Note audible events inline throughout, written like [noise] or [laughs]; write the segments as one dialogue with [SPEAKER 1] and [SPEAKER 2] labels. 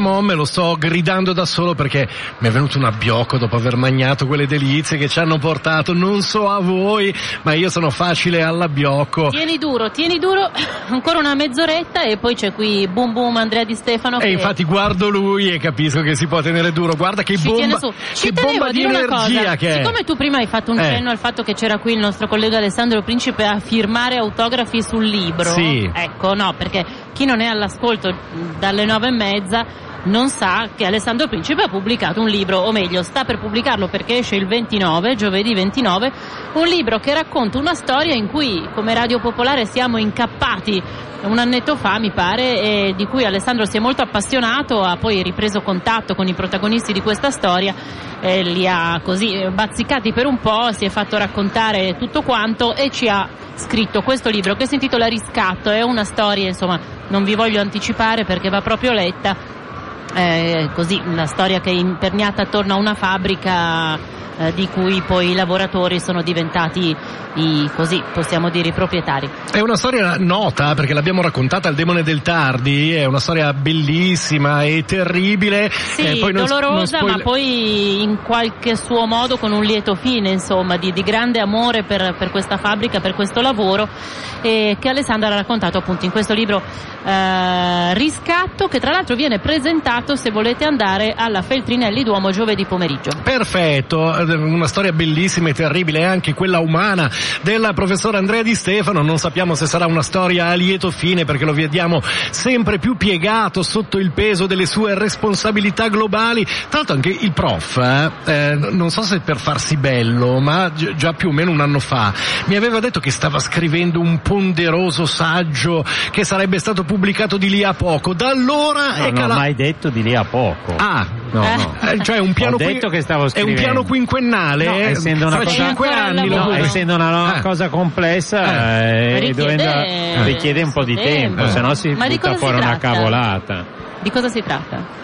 [SPEAKER 1] E come on, come on, me lo sto gridando da solo perché mi è venuto un abbiocco dopo aver mangiato quelle delizie che ci hanno portato, non so a voi, ma io sono facile all'abbiocco.
[SPEAKER 2] Tieni duro, tieni duro, [laughs] ancora una mezz'oretta e poi c'è qui Boom Boom Andrea Di Stefano
[SPEAKER 1] E
[SPEAKER 2] che
[SPEAKER 1] infatti guardo lui e capisco che si può tenere duro. Guarda che
[SPEAKER 2] ci
[SPEAKER 1] bomba, che bomba di energia che è.
[SPEAKER 2] siccome tu prima hai fatto un
[SPEAKER 1] Eh.
[SPEAKER 2] cenno al fatto che c'era qui il nostro collega Alessandro Principe a firmare autografi sul libro,
[SPEAKER 1] Sì.
[SPEAKER 2] ecco no, perché chi non è all'ascolto dalle nove e mezza non sa che Alessandro Principe ha pubblicato un libro, o meglio, sta per pubblicarlo perché esce il 29, giovedì 29, un libro che racconta una storia in cui come Radio Popolare siamo incappati un annetto fa, mi pare, e di cui Alessandro si è molto appassionato, ha poi ripreso contatto con i protagonisti di questa storia, eh, li ha così eh, bazzicati per un po', si è fatto raccontare tutto quanto e ci ha scritto questo libro che si intitola Riscatto, è una storia, insomma, non vi voglio anticipare perché va proprio letta, eh, così una storia che è imperniata attorno a una fabbrica eh, di cui poi i lavoratori sono diventati i, così possiamo dire i proprietari.
[SPEAKER 1] È una storia nota perché l'abbiamo raccontata al Demone del Tardi, è una storia bellissima e terribile.
[SPEAKER 2] Sì,
[SPEAKER 1] eh, poi non- non
[SPEAKER 2] dolorosa,
[SPEAKER 1] spoil-
[SPEAKER 2] ma poi in qualche suo modo con un lieto fine, insomma, di, di grande amore per, per questa fabbrica, per questo lavoro, e che Alessandra ha raccontato appunto in questo libro eh, Riscatto, che tra l'altro viene presentato, se volete andare, alla Feltrinelli Duomo giovedì pomeriggio.
[SPEAKER 1] Perfetto, eh, una storia bellissima e terribile, anche quella umana del professor Andrea Di Stefano. Non sappiamo se sarà una storia a lieto fine perché lo vediamo sempre più piegato sotto il peso delle sue responsabilità globali. Tra l'altro anche il prof, eh, eh, non so se per farsi bello, ma gi- già più o meno un anno fa, mi aveva detto che stava scrivendo un ponderoso saggio che sarebbe stato pubblicato di lì a poco. Da allora
[SPEAKER 3] No,
[SPEAKER 1] è
[SPEAKER 3] non ho
[SPEAKER 1] cala-
[SPEAKER 3] mai detto di lì a poco.
[SPEAKER 1] Ah,
[SPEAKER 3] no,
[SPEAKER 2] Eh.
[SPEAKER 3] no.
[SPEAKER 1] eh, cioè un piano
[SPEAKER 3] Ho detto
[SPEAKER 1] qui-
[SPEAKER 3] che stavo
[SPEAKER 1] È un
[SPEAKER 3] scrivendo.
[SPEAKER 1] piano quinquennale,
[SPEAKER 3] No,
[SPEAKER 1] eh?
[SPEAKER 3] essendo una
[SPEAKER 1] fra
[SPEAKER 3] cosa-
[SPEAKER 1] cinque
[SPEAKER 2] Ancora al
[SPEAKER 1] anni lo
[SPEAKER 2] lavoro.
[SPEAKER 3] No,
[SPEAKER 1] pubblica.
[SPEAKER 3] essendo una
[SPEAKER 1] Eh.
[SPEAKER 3] cosa complessa
[SPEAKER 1] Eh.
[SPEAKER 3] eh,
[SPEAKER 2] Richiede-
[SPEAKER 3] dovendo- richiede un po' di tempo,
[SPEAKER 2] tempo.
[SPEAKER 3] se no si
[SPEAKER 2] Ma
[SPEAKER 3] butta fuori una cavolata.
[SPEAKER 2] Di cosa si tratta?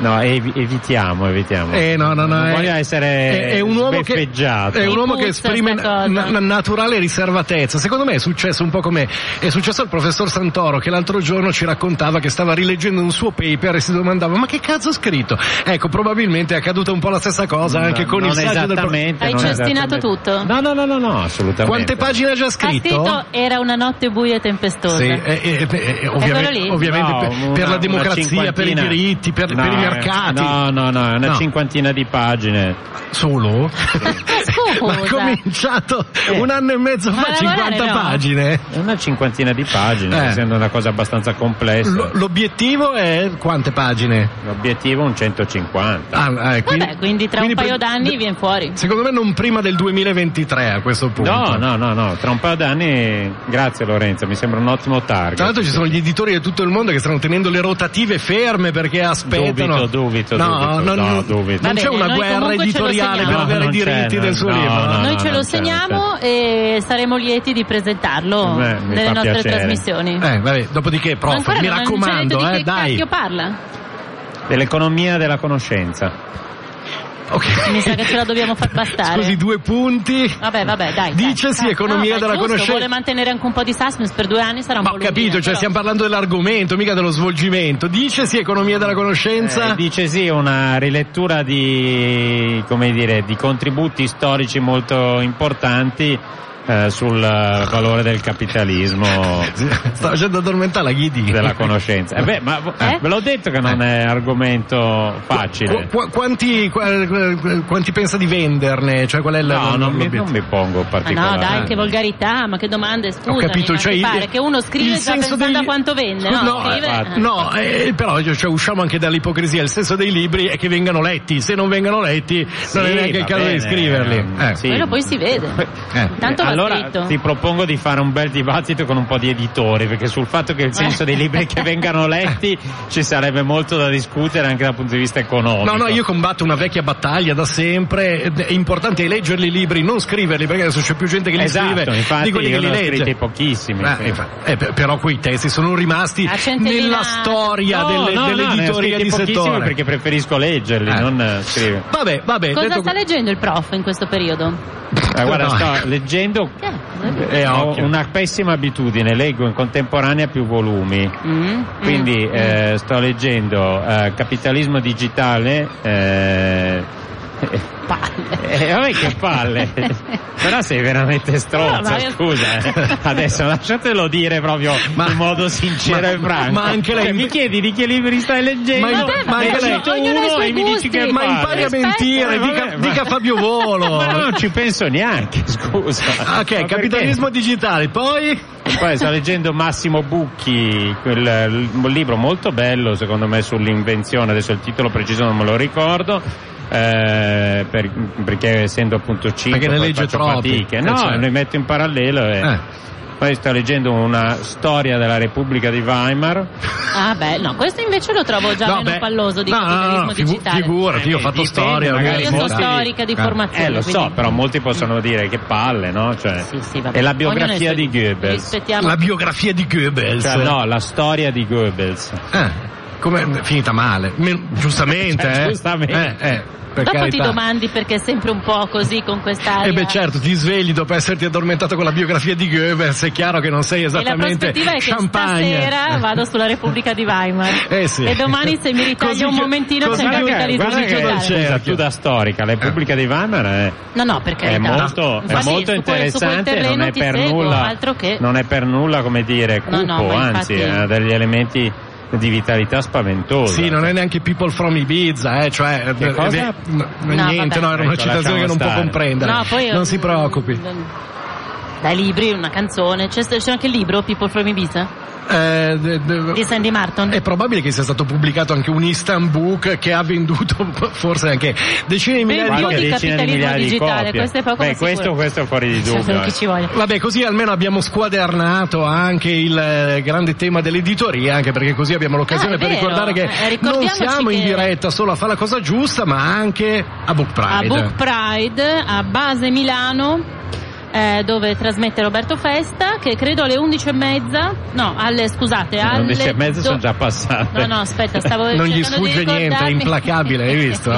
[SPEAKER 3] No, evi- evitiamo, evitiamo.
[SPEAKER 1] Eh, no, no, no,
[SPEAKER 3] non
[SPEAKER 1] è-
[SPEAKER 3] voglio essere
[SPEAKER 1] è, è un uomo che,
[SPEAKER 3] sbeffeggiato.
[SPEAKER 1] è un uomo che esprime na- na- naturale riservatezza. Secondo me è successo un po' come è successo al professor Santoro che l'altro giorno ci raccontava che stava rileggendo un suo paper e si domandava ma che cazzo ha scritto? Ecco, probabilmente è accaduta un po' la stessa cosa anche con il saggio del professor.
[SPEAKER 3] esattamente.
[SPEAKER 2] Hai cestinato tutto?
[SPEAKER 3] No, no, no, no, no, assolutamente.
[SPEAKER 1] Quante pagine ha già
[SPEAKER 2] Ha
[SPEAKER 1] scritto?
[SPEAKER 2] scritto era una notte buia e tempestosa.
[SPEAKER 1] Sì, eh, eh, eh, ovviamente,
[SPEAKER 2] quello lì?
[SPEAKER 1] ovviamente
[SPEAKER 3] No,
[SPEAKER 1] per,
[SPEAKER 3] una-
[SPEAKER 1] per la democrazia, per i diritti, per,
[SPEAKER 3] No,
[SPEAKER 1] per i mercati.
[SPEAKER 3] No, no, no, è una
[SPEAKER 1] No.
[SPEAKER 3] cinquantina di pagine.
[SPEAKER 1] Solo? [laughs] Ma ha cominciato un anno e mezzo fa,
[SPEAKER 2] lavorare
[SPEAKER 1] 50
[SPEAKER 2] no.
[SPEAKER 1] pagine.
[SPEAKER 3] È una cinquantina di pagine,
[SPEAKER 1] Eh.
[SPEAKER 3] essendo una cosa abbastanza complessa.
[SPEAKER 1] L- l'obiettivo è quante pagine?
[SPEAKER 3] L'obiettivo è un 150.
[SPEAKER 1] Ah, eh,
[SPEAKER 2] Vabbè, quindi tra un
[SPEAKER 1] quindi
[SPEAKER 2] paio
[SPEAKER 1] pre-
[SPEAKER 2] d'anni viene fuori.
[SPEAKER 1] Secondo me non prima del 2023 a questo punto.
[SPEAKER 3] No, no, no, no, tra un paio d'anni, grazie Lorenzo, mi sembra un ottimo target.
[SPEAKER 1] Tra l'altro ci sono gli editori di tutto il mondo che stanno tenendo le rotative ferme perché aspettano.
[SPEAKER 3] Dubito,
[SPEAKER 1] no,
[SPEAKER 3] dubito,
[SPEAKER 1] no,
[SPEAKER 3] no,
[SPEAKER 1] no,
[SPEAKER 3] dubito.
[SPEAKER 1] Non c'è
[SPEAKER 2] bene,
[SPEAKER 1] una
[SPEAKER 2] noi
[SPEAKER 1] guerra editoriale per avere i diritti del suo libro.
[SPEAKER 3] no,
[SPEAKER 2] Noi ce lo segniamo e saremo lieti di presentarlo
[SPEAKER 3] Beh,
[SPEAKER 2] nelle nostre
[SPEAKER 3] piacere.
[SPEAKER 2] trasmissioni.
[SPEAKER 1] Eh, vabbè, dopodiché, prof,
[SPEAKER 2] ancora
[SPEAKER 1] mi raccomando, eh, dai.
[SPEAKER 2] parla?
[SPEAKER 3] Dell'economia della conoscenza.
[SPEAKER 1] Ok.
[SPEAKER 2] Mi sa che ce la dobbiamo far bastare.
[SPEAKER 1] Scusi, due punti.
[SPEAKER 2] Vabbè, vabbè, dai.
[SPEAKER 1] Dicesi
[SPEAKER 2] dai.
[SPEAKER 1] economia
[SPEAKER 2] Ah,
[SPEAKER 1] della
[SPEAKER 2] giusto,
[SPEAKER 1] conoscenza.
[SPEAKER 2] vuole mantenere anche un po' di suspense per due anni, sarà un
[SPEAKER 1] Ma
[SPEAKER 2] po'
[SPEAKER 1] ho capito, cioè
[SPEAKER 2] però.
[SPEAKER 1] stiamo parlando dell'argomento, mica dello svolgimento. Dicesi economia della conoscenza.
[SPEAKER 3] Eh, dice sì, una rilettura di, come dire, di contributi storici molto importanti eh, sul eh, valore del capitalismo [laughs]
[SPEAKER 1] Sta facendo addormentare la Ghidi.
[SPEAKER 3] della conoscenza. Eh beh, ma
[SPEAKER 2] Eh?
[SPEAKER 3] ve l'ho detto che non è argomento facile.
[SPEAKER 1] Qu- qu- quanti, qu- quanti pensa di venderne? Cioè, qual è il
[SPEAKER 3] No, non mi,
[SPEAKER 1] l'obiettivo?
[SPEAKER 3] non mi pongo
[SPEAKER 2] Ma
[SPEAKER 3] particolare.
[SPEAKER 2] no, dai, che volgarità, ma che domande, scusami.
[SPEAKER 1] Ho capito,
[SPEAKER 2] ma
[SPEAKER 1] cioè il-
[SPEAKER 2] pare che uno scrive già
[SPEAKER 1] senso
[SPEAKER 2] pensando
[SPEAKER 1] dei-
[SPEAKER 2] a quanto vende,
[SPEAKER 1] Scusa,
[SPEAKER 2] no?
[SPEAKER 1] no,
[SPEAKER 2] Scrive- eh.
[SPEAKER 1] No, eh, però cioè, usciamo anche dall'ipocrisia. Il senso dei libri è che vengano letti. Se non vengono letti, non è
[SPEAKER 3] Sì,
[SPEAKER 1] neanche il caso di
[SPEAKER 3] bene,
[SPEAKER 1] scriverli. Eh.
[SPEAKER 3] sì.
[SPEAKER 2] Quello poi si vede.
[SPEAKER 1] Eh.
[SPEAKER 2] Tanto
[SPEAKER 3] allora
[SPEAKER 2] scritto.
[SPEAKER 3] ti propongo di fare un bel dibattito con un po' di editori perché sul fatto che il senso dei libri che vengano letti ci sarebbe molto da discutere anche dal punto di vista economico.
[SPEAKER 1] No, no, io combatto una vecchia battaglia da sempre. È importante leggerli i libri, non scriverli, perché adesso c'è più gente che li
[SPEAKER 3] esatto,
[SPEAKER 1] scrive
[SPEAKER 3] infatti
[SPEAKER 1] di quelli
[SPEAKER 3] io
[SPEAKER 1] che li legge.
[SPEAKER 3] scritti pochissimi.
[SPEAKER 1] Eh, infa- eh, per- però quei testi sono rimasti nella storia
[SPEAKER 3] No,
[SPEAKER 1] delle,
[SPEAKER 3] no, no,
[SPEAKER 1] dell'editoria
[SPEAKER 3] scritti
[SPEAKER 1] di
[SPEAKER 3] pochissimi
[SPEAKER 1] settore.
[SPEAKER 3] perché preferisco leggerli,
[SPEAKER 1] Eh.
[SPEAKER 3] non eh, scrivere.
[SPEAKER 1] Vabbè, vabbè.
[SPEAKER 2] Cosa
[SPEAKER 1] detto
[SPEAKER 2] sta leggendo il prof in questo periodo?
[SPEAKER 3] Eh, guarda,
[SPEAKER 1] No.
[SPEAKER 3] sto leggendo
[SPEAKER 1] Eh,
[SPEAKER 3] ho una pessima abitudine, leggo in contemporanea più volumi.
[SPEAKER 2] Mm,
[SPEAKER 3] Quindi
[SPEAKER 2] mm,
[SPEAKER 3] eh, sto leggendo eh, Capitalismo digitale. Eh,
[SPEAKER 2] palle.
[SPEAKER 3] eh, vabbè che palle, [laughs] però sei veramente
[SPEAKER 2] No,
[SPEAKER 3] stronza,
[SPEAKER 2] ma io-
[SPEAKER 3] scusa. eh. Adesso lasciatelo dire proprio
[SPEAKER 1] Ma-
[SPEAKER 3] in modo sincero
[SPEAKER 1] ma-
[SPEAKER 3] e franco.
[SPEAKER 1] ma anche lei-
[SPEAKER 3] Cioè, mi chiedi di che libri stai leggendo?
[SPEAKER 1] Ma-
[SPEAKER 2] Vabbè,
[SPEAKER 1] ma
[SPEAKER 2] vabbè,
[SPEAKER 1] anche lei-
[SPEAKER 3] uno e mi dici che
[SPEAKER 1] Ma impari a mentire,
[SPEAKER 3] eh,
[SPEAKER 1] dica,
[SPEAKER 3] ma-
[SPEAKER 1] dica Fabio Volo. [laughs]
[SPEAKER 3] Ma non ci penso neanche, [laughs] scusa.
[SPEAKER 1] Ok,
[SPEAKER 3] Ma
[SPEAKER 1] capitalismo digitale, poi
[SPEAKER 3] perché? Poi sto leggendo Massimo Bucchi, quel un libro molto bello secondo me sull'invenzione, adesso il titolo preciso non me lo ricordo. Eh, per- perché essendo appunto 5
[SPEAKER 1] Perché ne legge troppi.
[SPEAKER 3] fatiche.
[SPEAKER 1] Eh,
[SPEAKER 3] No,
[SPEAKER 1] certo.
[SPEAKER 3] ne metto in parallelo e
[SPEAKER 1] Eh.
[SPEAKER 3] poi sto leggendo una storia della Repubblica di Weimar.
[SPEAKER 2] Ah, beh, no, questo invece lo trovo già
[SPEAKER 1] No,
[SPEAKER 2] meno
[SPEAKER 1] beh,
[SPEAKER 2] palloso di
[SPEAKER 1] no, no,
[SPEAKER 2] capitalismo
[SPEAKER 1] no, figu-
[SPEAKER 2] digitale.
[SPEAKER 1] figurati, io ho
[SPEAKER 3] Eh,
[SPEAKER 1] fatto
[SPEAKER 3] dipende,
[SPEAKER 1] storia,
[SPEAKER 3] magari
[SPEAKER 2] Io sono
[SPEAKER 3] molti-
[SPEAKER 2] storica di formazione.
[SPEAKER 3] Eh, lo so,
[SPEAKER 2] quindi-
[SPEAKER 3] però molti possono dire che palle, no? Cioè,
[SPEAKER 2] Sì, sì,
[SPEAKER 3] è la biografia di Goebbels.
[SPEAKER 2] Rispettiamo.
[SPEAKER 1] la biografia di Goebbels.
[SPEAKER 3] Cioè, no, la storia di Goebbels.
[SPEAKER 1] Eh, come finita male, Me- giustamente, [laughs]
[SPEAKER 3] Cioè,
[SPEAKER 1] eh.
[SPEAKER 3] giustamente.
[SPEAKER 1] Eh, eh, per
[SPEAKER 2] Dopo ti
[SPEAKER 1] carità.
[SPEAKER 2] domandi perché è sempre un po' così con quest'aria.
[SPEAKER 1] Eh beh certo, ti svegli dopo esserti addormentato con la biografia di Goebbels, è chiaro che non sei
[SPEAKER 2] E la
[SPEAKER 1] esattamente
[SPEAKER 2] prospettiva è che
[SPEAKER 1] champagne.
[SPEAKER 2] stasera vado sulla Repubblica di Weimar. [laughs]
[SPEAKER 1] Eh sì.
[SPEAKER 2] E domani se mi ritaglia
[SPEAKER 1] Così
[SPEAKER 2] un momentino c'è il capitalismo
[SPEAKER 1] guarda che- c'è-
[SPEAKER 3] Scusa, tu da storica, la Repubblica di Weimar è,
[SPEAKER 2] No, no, perché
[SPEAKER 3] è molto, è molto interessante, non è, per nulla,
[SPEAKER 2] altro che
[SPEAKER 3] non è per nulla, come dire,
[SPEAKER 2] No,
[SPEAKER 3] cupo,
[SPEAKER 2] no, ma
[SPEAKER 3] anzi,
[SPEAKER 2] infatti-
[SPEAKER 3] ha degli elementi di vitalità spaventosa.
[SPEAKER 1] Sì, non è neanche People from Ibiza, eh, cioè
[SPEAKER 3] Che
[SPEAKER 1] eh,
[SPEAKER 3] cosa?
[SPEAKER 1] eh, no,
[SPEAKER 2] No,
[SPEAKER 1] niente,
[SPEAKER 2] vabbè.
[SPEAKER 1] no, era una
[SPEAKER 3] Ecco,
[SPEAKER 1] citazione che non può
[SPEAKER 3] stare.
[SPEAKER 1] comprendere.
[SPEAKER 2] No, poi
[SPEAKER 1] non si preoccupi.
[SPEAKER 2] Dai libri, una canzone, c'è, c'è anche il libro People from Ibiza
[SPEAKER 1] Eh, de- de-
[SPEAKER 2] di Sandy Martin.
[SPEAKER 1] È probabile che sia stato pubblicato anche un Instant Book che ha venduto [laughs] forse anche decine di migliaia di copie.
[SPEAKER 2] di
[SPEAKER 3] decine di
[SPEAKER 2] capitalismo
[SPEAKER 3] migliaia di
[SPEAKER 2] digitale,
[SPEAKER 3] copie.
[SPEAKER 2] questo è poco
[SPEAKER 3] Beh, questo, questo è fuori di dubbio. eh.
[SPEAKER 1] Vabbè, così almeno abbiamo squadernato anche il eh, grande tema dell'editoria, anche perché così abbiamo l'occasione
[SPEAKER 2] Ah,
[SPEAKER 1] per
[SPEAKER 2] vero.
[SPEAKER 1] ricordare che
[SPEAKER 2] Eh,
[SPEAKER 1] non siamo in
[SPEAKER 2] che-
[SPEAKER 1] diretta solo a fare la cosa giusta, ma anche a Book
[SPEAKER 2] a
[SPEAKER 1] Pride.
[SPEAKER 2] Book Pride a base Milano eh, dove trasmette Roberto Festa che credo alle 11 e mezza no alle scusate
[SPEAKER 3] Alle
[SPEAKER 2] alle
[SPEAKER 3] 11 e mezza
[SPEAKER 2] do-
[SPEAKER 3] sono già passate.
[SPEAKER 2] no no aspetta stavo
[SPEAKER 1] Non gli sfugge niente, è implacabile, hai [laughs] visto?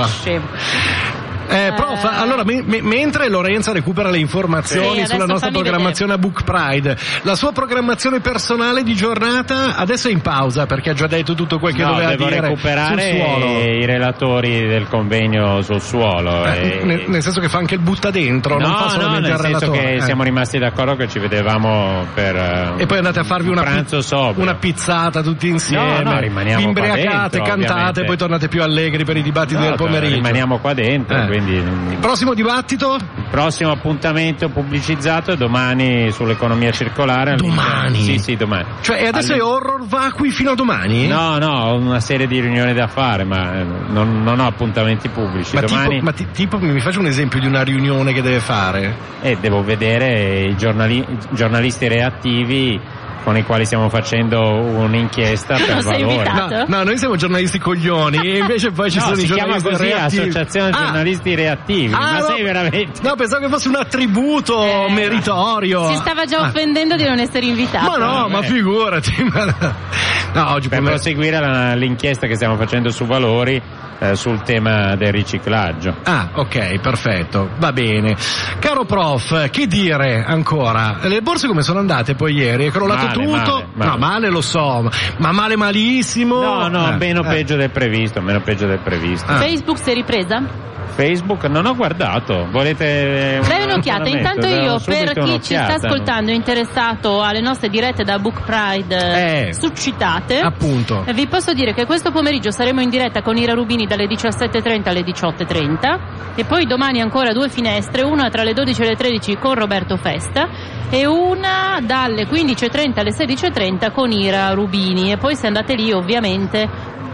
[SPEAKER 2] Scemo.
[SPEAKER 1] Eh, prof,
[SPEAKER 2] Eh.
[SPEAKER 1] allora, me- me- mentre Lorenza recupera le
[SPEAKER 2] Sì,
[SPEAKER 1] informazioni
[SPEAKER 2] adesso
[SPEAKER 1] sulla nostra programmazione a Book Pride, la sua programmazione personale di giornata adesso è in pausa perché ha già detto tutto quel che
[SPEAKER 3] no,
[SPEAKER 1] doveva
[SPEAKER 3] devo
[SPEAKER 1] dire
[SPEAKER 3] recuperare
[SPEAKER 1] sul suolo.
[SPEAKER 3] i relatori del convegno sul suolo.
[SPEAKER 1] Eh,
[SPEAKER 3] e-
[SPEAKER 1] nel, nel senso che fa anche il butta dentro, non
[SPEAKER 3] no,
[SPEAKER 1] fa
[SPEAKER 3] no,
[SPEAKER 1] solamente
[SPEAKER 3] nel
[SPEAKER 1] il
[SPEAKER 3] senso
[SPEAKER 1] relatore.
[SPEAKER 3] che
[SPEAKER 1] eh.
[SPEAKER 3] siamo rimasti d'accordo che ci vedevamo per eh,
[SPEAKER 1] E poi andate a farvi
[SPEAKER 3] un
[SPEAKER 1] una,
[SPEAKER 3] pranzo sobrio.
[SPEAKER 1] una pizzata tutti insieme.
[SPEAKER 3] No, no, rimaniamo
[SPEAKER 1] imbriacate,
[SPEAKER 3] dentro,
[SPEAKER 1] cantate,
[SPEAKER 3] ovviamente.
[SPEAKER 1] poi tornate più allegri per i dibattiti
[SPEAKER 3] No,
[SPEAKER 1] del pomeriggio.
[SPEAKER 3] Rimaniamo qua dentro,
[SPEAKER 1] Eh.
[SPEAKER 3] Quindi mm,
[SPEAKER 1] Prossimo dibattito?
[SPEAKER 3] il prossimo appuntamento pubblicizzato è domani sull'economia circolare.
[SPEAKER 1] Domani?
[SPEAKER 3] Sì, sì, domani.
[SPEAKER 1] Cioè, e adesso
[SPEAKER 3] Alle-
[SPEAKER 1] è horror vacui fino a domani?
[SPEAKER 3] No, no, ho una serie di riunioni da fare, ma eh, non, non ho appuntamenti pubblici.
[SPEAKER 1] Ma,
[SPEAKER 3] domani
[SPEAKER 1] tipo, ma ti- tipo, mi faccio un esempio di una riunione che deve fare?
[SPEAKER 3] eh, devo vedere i, giornali- i giornalisti reattivi con i quali stiamo facendo un'inchiesta [laughs] per valore.
[SPEAKER 1] No, no, noi siamo giornalisti coglioni e invece poi ci
[SPEAKER 3] No,
[SPEAKER 1] sono
[SPEAKER 3] si
[SPEAKER 1] i
[SPEAKER 3] chiama
[SPEAKER 1] giornalisti
[SPEAKER 3] così
[SPEAKER 1] reattivi.
[SPEAKER 3] Associazione
[SPEAKER 1] Ah,
[SPEAKER 3] Giornalisti Reattivi.
[SPEAKER 1] ah,
[SPEAKER 3] ma
[SPEAKER 1] no.
[SPEAKER 3] sei veramente.
[SPEAKER 1] No, pensavo che fosse un attributo
[SPEAKER 2] Eh,
[SPEAKER 1] meritorio.
[SPEAKER 2] si stava già
[SPEAKER 1] Ah.
[SPEAKER 2] offendendo di non essere invitato
[SPEAKER 1] Ma no, ma
[SPEAKER 3] Eh.
[SPEAKER 1] figurati. ma- No, oggi
[SPEAKER 3] Per
[SPEAKER 1] pomeriggio-
[SPEAKER 3] proseguire la- l'inchiesta che stiamo facendo su valori eh, sul tema del riciclaggio.
[SPEAKER 1] Ah, ok, perfetto, va bene. Caro prof, che dire ancora? Le borse come sono andate poi ieri? È crollato
[SPEAKER 3] Male,
[SPEAKER 1] tutto?
[SPEAKER 3] male, male.
[SPEAKER 1] No, male lo so, ma male malissimo?
[SPEAKER 3] No, no,
[SPEAKER 1] Eh,
[SPEAKER 3] meno
[SPEAKER 1] eh.
[SPEAKER 3] peggio del previsto, meno peggio del previsto.
[SPEAKER 1] Ah.
[SPEAKER 2] Facebook si è ripresa?
[SPEAKER 3] Facebook non ho guardato, volete un
[SPEAKER 2] Dai un'occhiata, intanto io per chi ci sta ascoltando e interessato alle nostre dirette da Book Pride eh,
[SPEAKER 1] Eh.
[SPEAKER 2] suscitate,
[SPEAKER 1] Appunto.
[SPEAKER 2] eh, vi posso dire che questo pomeriggio saremo in diretta con Ira Rubini dalle 17.30 alle 18.30 e poi domani ancora due finestre, una tra le 12 e le 13 con Roberto Festa e una dalle 15.30 alle 16.30 con Ira Rubini. E poi se andate lì ovviamente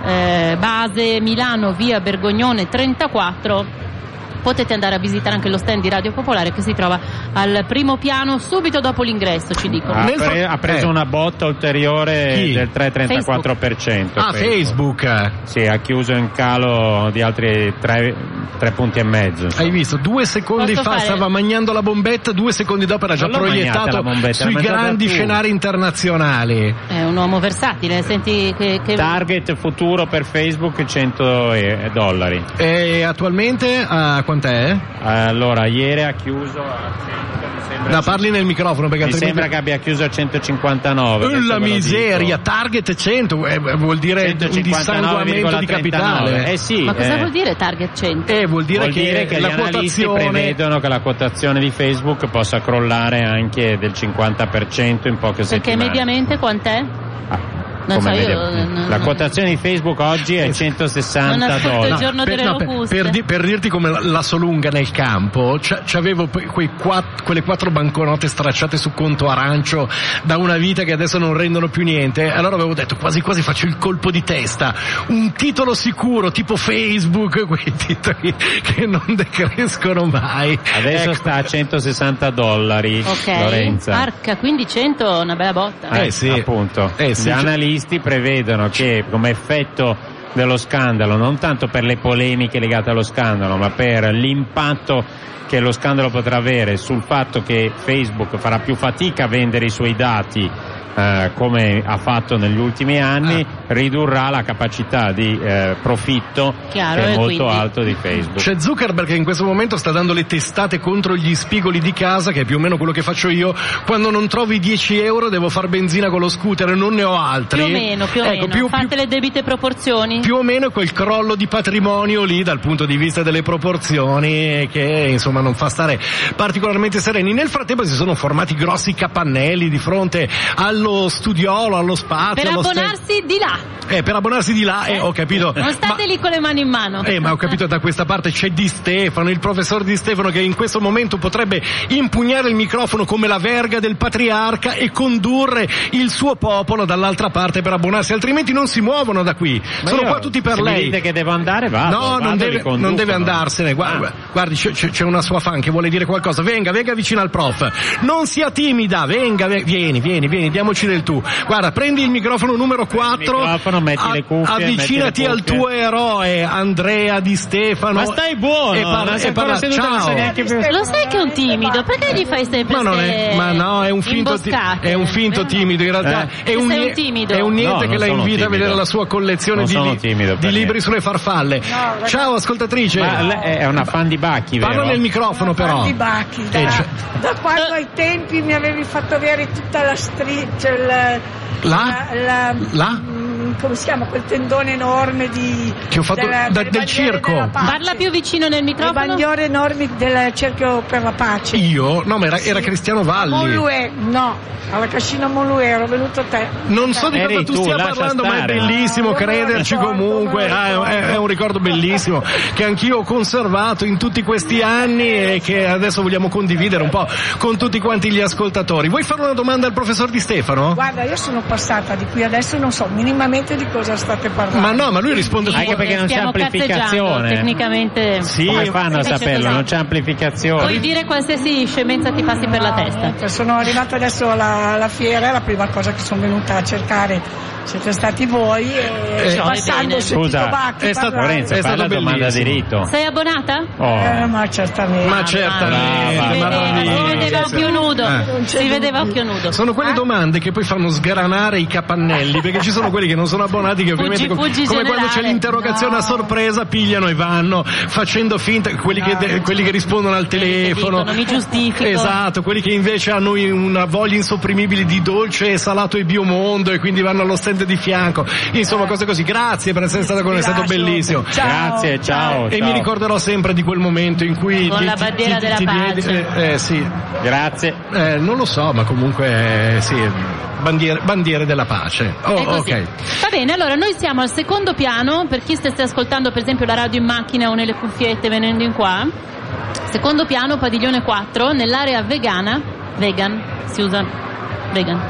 [SPEAKER 2] eh, base Milano via Bergognone 34 potete andare a visitare anche lo stand di Radio Popolare che si trova al primo piano subito dopo l'ingresso ci dicono
[SPEAKER 3] Ha, pre- ha preso
[SPEAKER 1] eh.
[SPEAKER 3] una botta ulteriore
[SPEAKER 1] Chi?
[SPEAKER 3] del 3,34%.
[SPEAKER 1] Ah, Facebook.
[SPEAKER 3] Sì, ha chiuso in calo di altri tre, tre punti e mezzo. insomma.
[SPEAKER 1] Hai visto? Due secondi
[SPEAKER 2] Posso
[SPEAKER 1] fa
[SPEAKER 2] fare-
[SPEAKER 1] stava mangiando la bombetta, due secondi dopo era già proiettato sui grandi scenari internazionali.
[SPEAKER 2] è un uomo versatile senti che, che...
[SPEAKER 3] Target futuro per Facebook 100 e- dollari.
[SPEAKER 1] E attualmente a quant'è?
[SPEAKER 3] Allora, ieri ha chiuso a 100, mi sembra.
[SPEAKER 1] Da parli nel microfono perché
[SPEAKER 3] mi
[SPEAKER 1] altrimenti...
[SPEAKER 3] sembra che abbia chiuso a 159.
[SPEAKER 1] Eh,
[SPEAKER 3] adesso
[SPEAKER 1] La miseria,
[SPEAKER 3] dico.
[SPEAKER 1] target 100, eh, vuol dire un dissanguamento di
[SPEAKER 3] 159,39.
[SPEAKER 1] capitale.
[SPEAKER 3] Eh sì,
[SPEAKER 2] ma cosa
[SPEAKER 3] eh,
[SPEAKER 2] vuol dire target 100?
[SPEAKER 1] Eh, vuol dire
[SPEAKER 3] vuol
[SPEAKER 1] che,
[SPEAKER 3] dire che
[SPEAKER 1] la quotazione
[SPEAKER 3] prevedono che la quotazione di Facebook possa crollare anche del 50% in poche
[SPEAKER 2] perché
[SPEAKER 3] settimane.
[SPEAKER 2] mediamente quant'è?
[SPEAKER 3] Ah, come
[SPEAKER 2] so, io- non-
[SPEAKER 3] la quotazione di Facebook oggi è
[SPEAKER 2] Non
[SPEAKER 3] 160
[SPEAKER 2] ascolto il
[SPEAKER 3] dollari.
[SPEAKER 2] giorno
[SPEAKER 1] per, no, per- per di- per dirti come la, la so lunga nel campo, c'avevo quatt- quelle quattro banconote stracciate su conto arancio da una vita che adesso non rendono più niente. Allora avevo detto quasi quasi faccio il colpo di testa. Un titolo sicuro, tipo Facebook, [laughs] quei titoli che non decrescono mai.
[SPEAKER 3] Adesso
[SPEAKER 1] Ecco.
[SPEAKER 3] sta a 160 dollari,
[SPEAKER 2] Ok,
[SPEAKER 3] Lorenza.
[SPEAKER 2] arca, quindi 100 una bella botta.
[SPEAKER 1] Eh, sì.
[SPEAKER 3] appunto.
[SPEAKER 1] Eh, sì,
[SPEAKER 3] Gli
[SPEAKER 1] cioè-
[SPEAKER 3] analisti prevedono che come effetto dello scandalo, non tanto per le polemiche legate allo scandalo, ma per l'impatto che lo scandalo potrà avere sul fatto che Facebook farà più fatica a vendere i suoi dati eh, come ha fatto negli ultimi anni,
[SPEAKER 1] Ah.
[SPEAKER 3] ridurrà la capacità di eh, profitto
[SPEAKER 2] Chiaro,
[SPEAKER 3] che è molto
[SPEAKER 2] quindi-
[SPEAKER 3] alto di Facebook.
[SPEAKER 1] C'è Zuckerberg che in questo momento sta dando le testate contro gli spigoli di casa, che è più o meno quello che faccio io. Quando non trovi 10 euro devo far benzina con lo scooter e non ne ho altri.
[SPEAKER 2] Più o meno, più o
[SPEAKER 1] Ecco,
[SPEAKER 2] meno.
[SPEAKER 1] più-
[SPEAKER 2] Fate
[SPEAKER 1] più-
[SPEAKER 2] le debite proporzioni.
[SPEAKER 1] più o meno quel crollo di patrimonio lì dal punto di vista delle proporzioni che insomma non fa stare particolarmente sereni. Nel frattempo si sono formati grossi capannelli di fronte allo studiolo, allo spazio.
[SPEAKER 2] per
[SPEAKER 1] allo
[SPEAKER 2] abbonarsi di là.
[SPEAKER 1] Eh, per abbonarsi di là, eh, ho capito.
[SPEAKER 2] Non state
[SPEAKER 1] Ma-
[SPEAKER 2] lì con le mani in mano.
[SPEAKER 1] eh, ma ho capito da questa parte c'è Di Stefano, il professor Di Stefano che in questo momento potrebbe impugnare il microfono come la verga del patriarca e condurre il suo popolo dall'altra parte per abbonarsi, altrimenti non si muovono da qui.
[SPEAKER 3] Ma
[SPEAKER 1] Sono
[SPEAKER 3] io,
[SPEAKER 1] qua tutti per
[SPEAKER 3] se mi
[SPEAKER 1] lei.
[SPEAKER 3] dite che devo andare, vado.
[SPEAKER 1] No,
[SPEAKER 3] vado,
[SPEAKER 1] non deve, non deve andarsene. Guarda,
[SPEAKER 3] Ah.
[SPEAKER 1] guardi, c'è, c'è- una sua fan che vuole dire qualcosa. Venga, venga vicino al prof. Non sia timida, venga, ve- vieni, vieni, vieni, diamoci del tu. Guarda, prendi il microfono numero 4.
[SPEAKER 3] microfono, metti le cuffie,
[SPEAKER 1] Avvicinati al tuo eroe, Andrea Di Stefano.
[SPEAKER 3] Ma stai buono,
[SPEAKER 1] E parla- e parla-
[SPEAKER 3] seduto, non neanche più.
[SPEAKER 2] Lo sai che è un timido? Perché gli fai sempre
[SPEAKER 1] Ma non è, ma no, è un finto, ti-
[SPEAKER 2] imboscate?
[SPEAKER 1] è un finto
[SPEAKER 2] Vero?
[SPEAKER 1] timido, in realtà
[SPEAKER 3] Eh?
[SPEAKER 1] è, un,
[SPEAKER 2] Sei un timido.
[SPEAKER 1] è un niente
[SPEAKER 3] No,
[SPEAKER 1] che la invita a vedere la sua collezione
[SPEAKER 3] Non
[SPEAKER 1] di, li-
[SPEAKER 3] timido
[SPEAKER 1] di libri sulle farfalle. Ciao ascoltatrice.
[SPEAKER 3] Ma è una fan di Bacchi, vero?
[SPEAKER 1] Parla nel microfono però.
[SPEAKER 4] Di Bacchi, da,
[SPEAKER 1] Eh, cioè-
[SPEAKER 4] da quando ai tempi mi avevi fatto avere tutta la street, cioè la,
[SPEAKER 1] La?
[SPEAKER 4] la-
[SPEAKER 1] La?
[SPEAKER 4] Come si chiama quel tendone enorme di
[SPEAKER 1] Che ho fatto
[SPEAKER 4] della-
[SPEAKER 1] da- del circo.
[SPEAKER 2] Parla più vicino nel
[SPEAKER 4] le
[SPEAKER 2] microfono.
[SPEAKER 4] bandiere enormi del cerchio per la pace.
[SPEAKER 1] Io? No, ma era, era Cristiano Valli.
[SPEAKER 4] Molue, no, alla Cascina Molue ero venuto te.
[SPEAKER 1] Non so di cosa tu
[SPEAKER 3] tu,
[SPEAKER 1] stia parlando, ma è
[SPEAKER 3] stare.
[SPEAKER 1] bellissimo
[SPEAKER 4] Ah, me lo
[SPEAKER 1] crederci
[SPEAKER 4] ricordo,
[SPEAKER 1] comunque. Ah, è, è un ricordo bellissimo [laughs] che anch'io ho conservato in tutti questi anni e che adesso vogliamo condividere un po' con tutti quanti gli ascoltatori. Vuoi fare una domanda al professor Di Stefano?
[SPEAKER 4] Guarda, io sono passata di qui adesso non so minimamente di cosa state parlando.
[SPEAKER 1] Ma no, ma lui risponde su
[SPEAKER 3] Anche perché non c'è amplificazione.
[SPEAKER 2] Tecnicamente.
[SPEAKER 1] Sì,
[SPEAKER 3] Come fanno a saperlo?
[SPEAKER 2] così.
[SPEAKER 3] Non c'è amplificazione.
[SPEAKER 2] Puoi dire qualsiasi scemenza ti passi per la testa.
[SPEAKER 4] Comunque, Sono arrivata adesso alla, alla fiera, è la prima cosa che sono venuta a cercare siete stati voi e
[SPEAKER 1] Eh,
[SPEAKER 4] passando sentito
[SPEAKER 3] Scusa,
[SPEAKER 4] Bacchi
[SPEAKER 1] è stato-.
[SPEAKER 3] Lorenzo,
[SPEAKER 1] È
[SPEAKER 3] la domanda di
[SPEAKER 1] bellissimo.
[SPEAKER 3] rito.
[SPEAKER 2] Sei abbonata?
[SPEAKER 3] Oh.
[SPEAKER 4] Eh, ma certamente.
[SPEAKER 1] Ma certamente.
[SPEAKER 2] Si vedeva, occhio nudo.
[SPEAKER 1] Eh.
[SPEAKER 2] Si vedeva a occhio nudo.
[SPEAKER 1] Sono quelle domande che poi fanno sgranare i capannelli, perché ci sono quelli che non sono abbonati che ovviamente
[SPEAKER 2] Fuggi, fuggi
[SPEAKER 1] come quando c'è
[SPEAKER 2] generale.
[SPEAKER 1] l'interrogazione a
[SPEAKER 4] No.
[SPEAKER 1] sorpresa pigliano e vanno facendo finta quelli, che, de- quelli che rispondono al
[SPEAKER 2] che
[SPEAKER 1] telefono.
[SPEAKER 2] dicono, "Mi giustifico".
[SPEAKER 1] Esatto, quelli che invece hanno una voglia insopprimibile di dolce e salato e biomondo e quindi vanno allo stand di fianco, insomma cose così. Grazie per essere stata con noi, è stato bellissimo.
[SPEAKER 3] Grazie, ciao.
[SPEAKER 1] E
[SPEAKER 3] ciao.
[SPEAKER 1] mi ricorderò sempre di quel momento in cui
[SPEAKER 2] Con
[SPEAKER 1] ti-
[SPEAKER 2] la bandiera
[SPEAKER 1] ti-
[SPEAKER 2] della
[SPEAKER 1] ti diedi-
[SPEAKER 2] pace.
[SPEAKER 1] eh, eh, sì,
[SPEAKER 3] Grazie.
[SPEAKER 1] eh, non lo so, ma comunque eh, sì, bandiere, bandiere della pace. Oh,
[SPEAKER 2] È così.
[SPEAKER 1] ok.
[SPEAKER 2] Va bene, allora noi siamo al secondo piano, per chi stesse ascoltando per esempio la radio in macchina o nelle cuffiette venendo in qua. Secondo piano, padiglione 4, nell'area vegana, vegan, si usa vegan.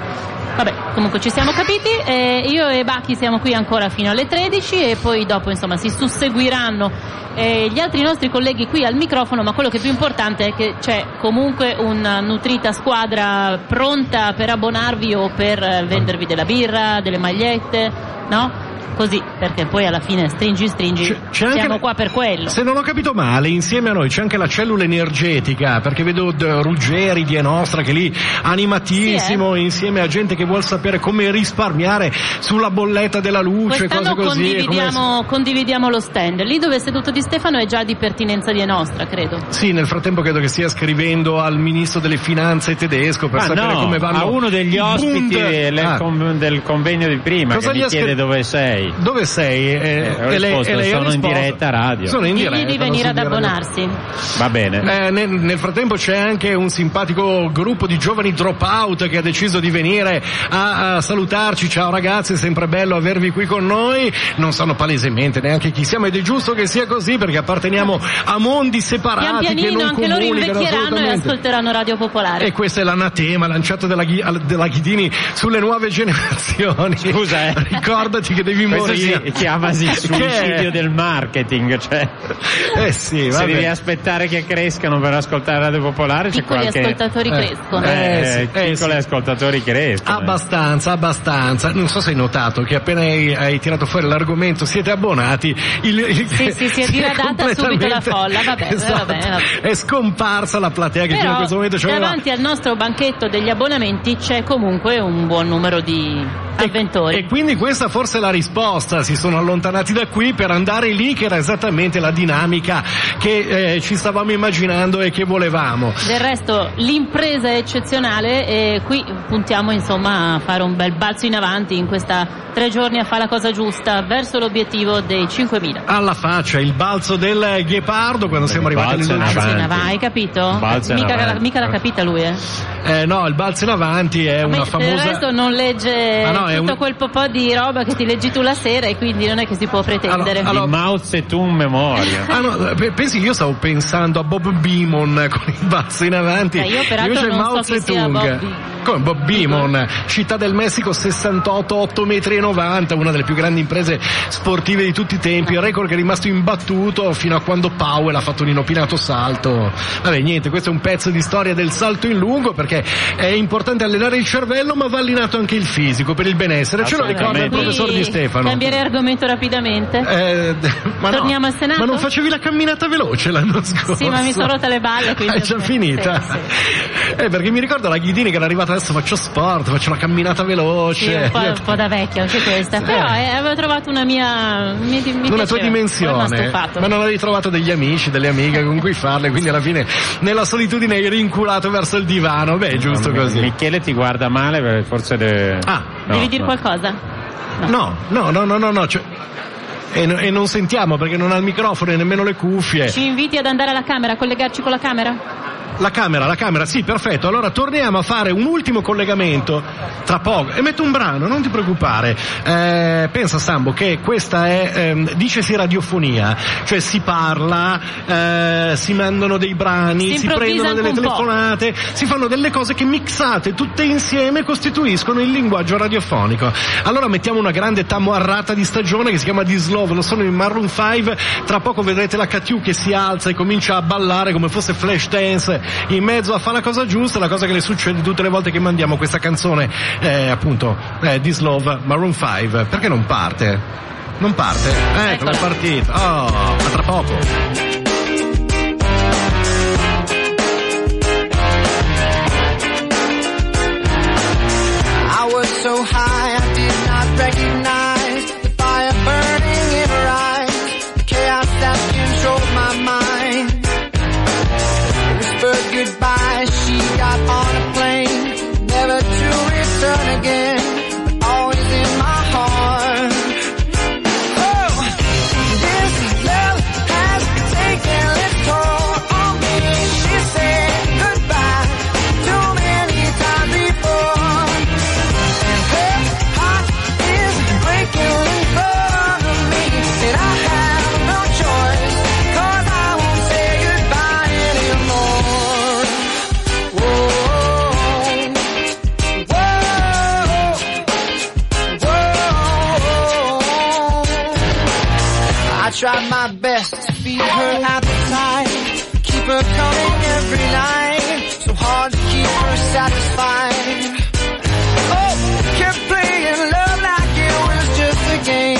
[SPEAKER 2] Vabbè, comunque ci siamo capiti, eh, io e Bacchi siamo qui ancora fino alle 13 e poi dopo insomma si susseguiranno eh, gli altri nostri colleghi qui al microfono, ma quello che è più importante è che c'è comunque una nutrita squadra pronta per abbonarvi o per vendervi della birra, delle magliette, no? Così, perché poi alla fine stringi stringi,
[SPEAKER 1] C'è- c'è anche
[SPEAKER 2] siamo
[SPEAKER 1] la-
[SPEAKER 2] qua per quello.
[SPEAKER 1] Se non ho capito male, insieme a noi c'è anche la cellula energetica, perché vedo d- Ruggeri di Nostra che è lì animatissimo,
[SPEAKER 2] eh.
[SPEAKER 1] insieme a gente che vuol sapere come risparmiare sulla bolletta della luce,
[SPEAKER 2] Quest'anno
[SPEAKER 1] cose così. e come-
[SPEAKER 2] condividiamo, condividiamo lo stand. Lì dove è seduto Di Stefano è già di pertinenza di nostra, credo.
[SPEAKER 1] Sì, nel frattempo credo che stia scrivendo al ministro delle finanze tedesco per
[SPEAKER 3] Ma
[SPEAKER 1] sapere
[SPEAKER 3] no,
[SPEAKER 1] come vanno.
[SPEAKER 3] a uno degli ospiti
[SPEAKER 1] Bund.
[SPEAKER 3] del,
[SPEAKER 1] Ah,
[SPEAKER 3] con- del convegno di prima
[SPEAKER 1] Cosa
[SPEAKER 3] che
[SPEAKER 1] gli
[SPEAKER 3] chiede
[SPEAKER 1] scritto?
[SPEAKER 3] dove sei.
[SPEAKER 1] Dove sei? Eh,
[SPEAKER 3] ho
[SPEAKER 1] e lei-
[SPEAKER 3] risposto,
[SPEAKER 1] e lei
[SPEAKER 3] sono in diretta radio.
[SPEAKER 1] Sono in diretta.
[SPEAKER 2] Digli di venire ad abbonarsi.
[SPEAKER 3] Va bene.
[SPEAKER 1] Eh, nel, nel frattempo c'è anche un simpatico gruppo di giovani dropout che ha deciso di venire a, a salutarci. Ciao ragazzi, è sempre bello avervi qui con noi. Non sanno palesemente neanche chi siamo ed è giusto che sia così perché apparteniamo a mondi separati
[SPEAKER 2] Pian
[SPEAKER 1] che
[SPEAKER 2] pianino
[SPEAKER 1] non
[SPEAKER 2] anche loro invecchieranno e ascolteranno Radio Popolare.
[SPEAKER 1] E questo è l'anatema lanciato dalla, dalla Ghidini sulle nuove generazioni.
[SPEAKER 3] Scusa, eh. [laughs]
[SPEAKER 1] Ricordati che devi morire.
[SPEAKER 3] si chiamasi [laughs] suicidio del marketing, cioè
[SPEAKER 1] Eh sì,
[SPEAKER 3] se devi aspettare che crescano per ascoltare Radio Popolare c'è
[SPEAKER 2] Piccoli
[SPEAKER 3] qualche
[SPEAKER 2] ascoltatori
[SPEAKER 1] Eh.
[SPEAKER 2] crescono.
[SPEAKER 1] Eh,
[SPEAKER 3] eh,
[SPEAKER 1] sì, eh,
[SPEAKER 3] piccoli
[SPEAKER 1] sì.
[SPEAKER 3] ascoltatori crescono.
[SPEAKER 1] Abbastanza, abbastanza. Non so se hai notato che appena hai, hai tirato fuori l'argomento siete abbonati. Il, il-
[SPEAKER 2] Sì, sì, si è [laughs] diradata subito la folla, vabbè,
[SPEAKER 1] Esatto.
[SPEAKER 2] vabbè, vabbè.
[SPEAKER 1] È scomparsa la platea che fino a
[SPEAKER 2] Però
[SPEAKER 1] questo momento c'aveva.
[SPEAKER 2] davanti al nostro banchetto degli abbonamenti c'è comunque un buon numero di avventori.
[SPEAKER 1] E quindi questa forse è la risposta, si sono allontanati da qui per andare lì che era esattamente la dinamica che eh, ci stavamo immaginando e che volevamo.
[SPEAKER 2] Del resto l'impresa è eccezionale e qui puntiamo insomma a fare un bel balzo in avanti in questa tre giorni a fare la cosa giusta verso l'obiettivo dei 5.000.
[SPEAKER 1] Alla faccia, il balzo del ghepardo quando siamo arrivati
[SPEAKER 3] balzo in avanti.
[SPEAKER 2] Hai capito?
[SPEAKER 3] Balzo in
[SPEAKER 2] mica, mica l'ha capita lui, eh.
[SPEAKER 1] Eh, no, il balzo in avanti è
[SPEAKER 2] Ma
[SPEAKER 1] una
[SPEAKER 2] Del
[SPEAKER 1] famosa...
[SPEAKER 2] resto non legge
[SPEAKER 1] Ah, no,
[SPEAKER 2] tutto
[SPEAKER 1] un-
[SPEAKER 2] quel po' di roba che ti leggi tu la sera e quindi non è che si può pretendere.
[SPEAKER 1] Allora-
[SPEAKER 3] Di Mao Zedong memoria.
[SPEAKER 1] Ah no, pe- pensi che io stavo pensando a Bob Beamon con il balzo in avanti.
[SPEAKER 2] Eh, io peraltro
[SPEAKER 1] Invece
[SPEAKER 2] non
[SPEAKER 1] Mao
[SPEAKER 2] so chi sia
[SPEAKER 1] Zedong. Come Bob Beamon, città del Messico 68, 8 metri e 90, una delle più grandi imprese sportive di tutti i tempi, il record che è rimasto imbattuto fino a quando Powell ha fatto un inopinato salto. Vabbè, niente, questo è un pezzo di storia del salto in lungo perché è importante allenare il cervello, ma va allenato anche il fisico per il benessere. Ce lo ricorda il professor Di Stefano.
[SPEAKER 2] Cambiare argomento rapidamente.
[SPEAKER 1] Eh, ma no.
[SPEAKER 2] Torniamo al Senato?
[SPEAKER 1] Ma non facevi la camminata veloce l'anno scorso?
[SPEAKER 2] Sì, ma mi sono rotta le balle, quindi-
[SPEAKER 1] È già
[SPEAKER 2] sì,
[SPEAKER 1] finita?
[SPEAKER 2] sì,
[SPEAKER 1] Eh, perché mi ricordo la Ghidini che era arrivata adesso faccio sport, faccio la camminata veloce.
[SPEAKER 2] Sì, un po', un po' da vecchia anche questa. Però eh, avevo trovato una mia. Mi, mi
[SPEAKER 1] una tua dimensione,
[SPEAKER 2] stufato.
[SPEAKER 1] ma non avevi trovato degli amici, delle amiche con cui farle, quindi alla fine nella solitudine eri rinculato verso il divano. Beh, è giusto così.
[SPEAKER 3] Michele ti guarda male, forse deve...
[SPEAKER 1] Ah,
[SPEAKER 3] No,
[SPEAKER 2] Devi dire
[SPEAKER 3] no.
[SPEAKER 2] qualcosa?
[SPEAKER 1] No, no, no, no, no, cioè- e, e non sentiamo perché non ha il microfono e nemmeno le cuffie.
[SPEAKER 2] Ci inviti ad andare alla camera, a collegarci con la camera?
[SPEAKER 1] La camera, la camera, sì, perfetto. Allora torniamo a fare un ultimo collegamento tra poco. E metto un brano, non ti preoccupare. Eh, pensa Sambo che questa è, ehm, dicesi radiofonia, cioè si parla, eh, si mandano dei brani,
[SPEAKER 2] Si
[SPEAKER 1] si, prendono delle
[SPEAKER 2] po'.
[SPEAKER 1] telefonate, si fanno delle cose che mixate tutte insieme costituiscono il linguaggio radiofonico. Allora mettiamo una grande tamoarrata di stagione che si chiama Dislove, lo sono in Maroon 5, tra poco vedrete la Catiu che si alza e comincia a ballare come fosse flash dance in mezzo a fare la cosa giusta, la cosa che le succede tutte le volte che mandiamo questa canzone, eh, appunto, eh, Dislove, Maroon 5, perché non parte? Non parte? Ecco,
[SPEAKER 2] Eccola.
[SPEAKER 1] è partita. Oh, ma tra poco.
[SPEAKER 5] So high I try my best to feed her appetite, keep her coming every night. So hard to keep her satisfied. Oh, kept playing love like it was just a game,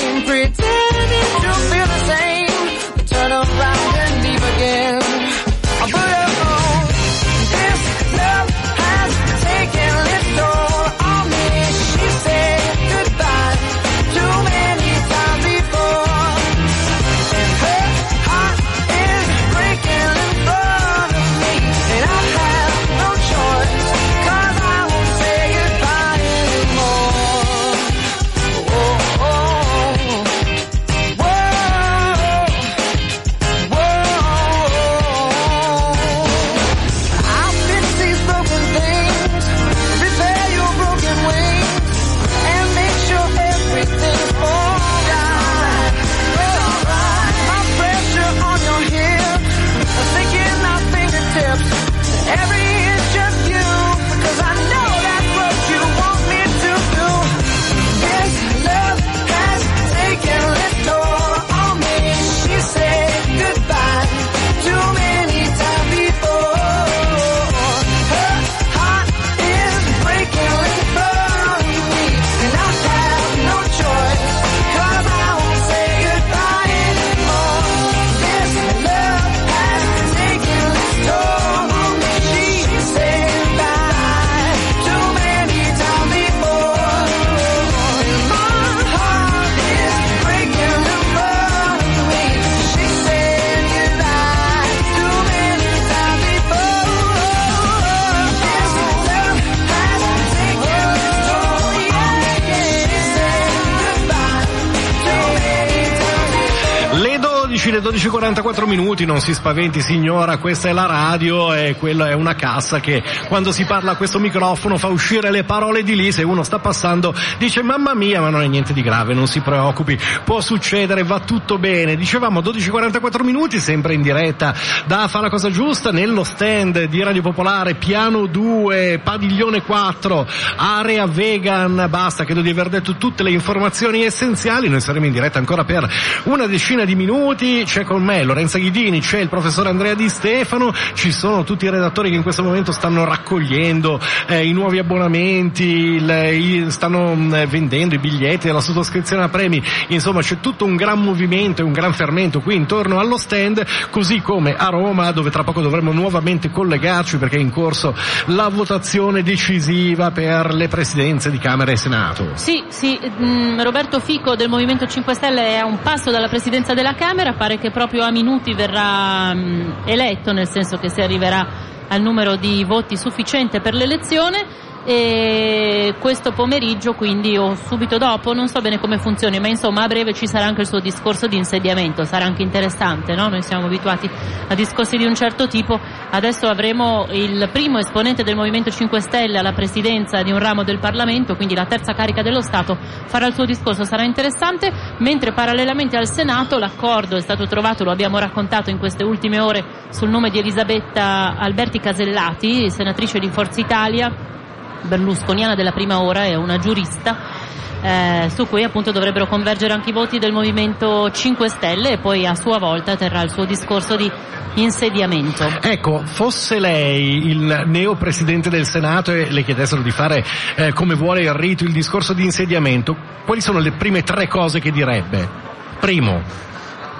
[SPEAKER 1] minuti, non si spaventi signora, questa è la radio e quella è una cassa che quando si parla a questo microfono fa uscire le parole di lì, se uno sta passando dice mamma mia ma non è niente di grave, non si preoccupi, può succedere, va tutto bene. Dicevamo 12.44 minuti, sempre in diretta. Da Fa la cosa giusta, nello stand di Radio Popolare, piano 2, padiglione 4, area vegan, basta, credo di aver detto tutte le informazioni essenziali, noi saremo in diretta ancora per una decina di minuti, c'è con me Lorenza Ghidini, c'è il professor Andrea Di Stefano, ci sono tutti i redattori che in questo momento stanno raccogliendo eh, i nuovi abbonamenti, il- i- stanno mh, vendendo i biglietti della sottoscrizione a premi, insomma c'è tutto un gran movimento e un gran fermento qui intorno allo stand, così come a Roma dove tra poco dovremo nuovamente collegarci perché è in corso la votazione decisiva per le presidenze di Camera e Senato.
[SPEAKER 2] Sì, sì, mm, Roberto Fico del Movimento 5 Stelle è a un passo dalla presidenza della Camera, pare che proprio a minuti verrà mm, eletto, nel senso che si arriverà al numero di voti sufficiente per l'elezione e questo pomeriggio quindi o subito dopo non so bene come funzioni ma insomma a breve ci sarà anche il suo discorso di insediamento. Sarà anche interessante no? noi siamo abituati a discorsi di un certo tipo. Adesso avremo il primo esponente del Movimento 5 Stelle alla presidenza di un ramo del Parlamento quindi la terza carica dello Stato farà il suo discorso. Sarà interessante mentre parallelamente al Senato l'accordo è stato trovato lo abbiamo raccontato in queste ultime ore sul nome di Elisabetta Alberti Casellati senatrice di Forza Italia berlusconiana della prima ora, è una giurista. eh, su cui appunto dovrebbero convergere anche i voti del Movimento 5 Stelle e poi a sua volta terrà il suo discorso di insediamento.
[SPEAKER 1] Ecco, fosse lei il neo presidente del Senato e le chiedessero di fare eh, come vuole il rito, il discorso di insediamento, quali sono le prime tre cose che direbbe? Primo,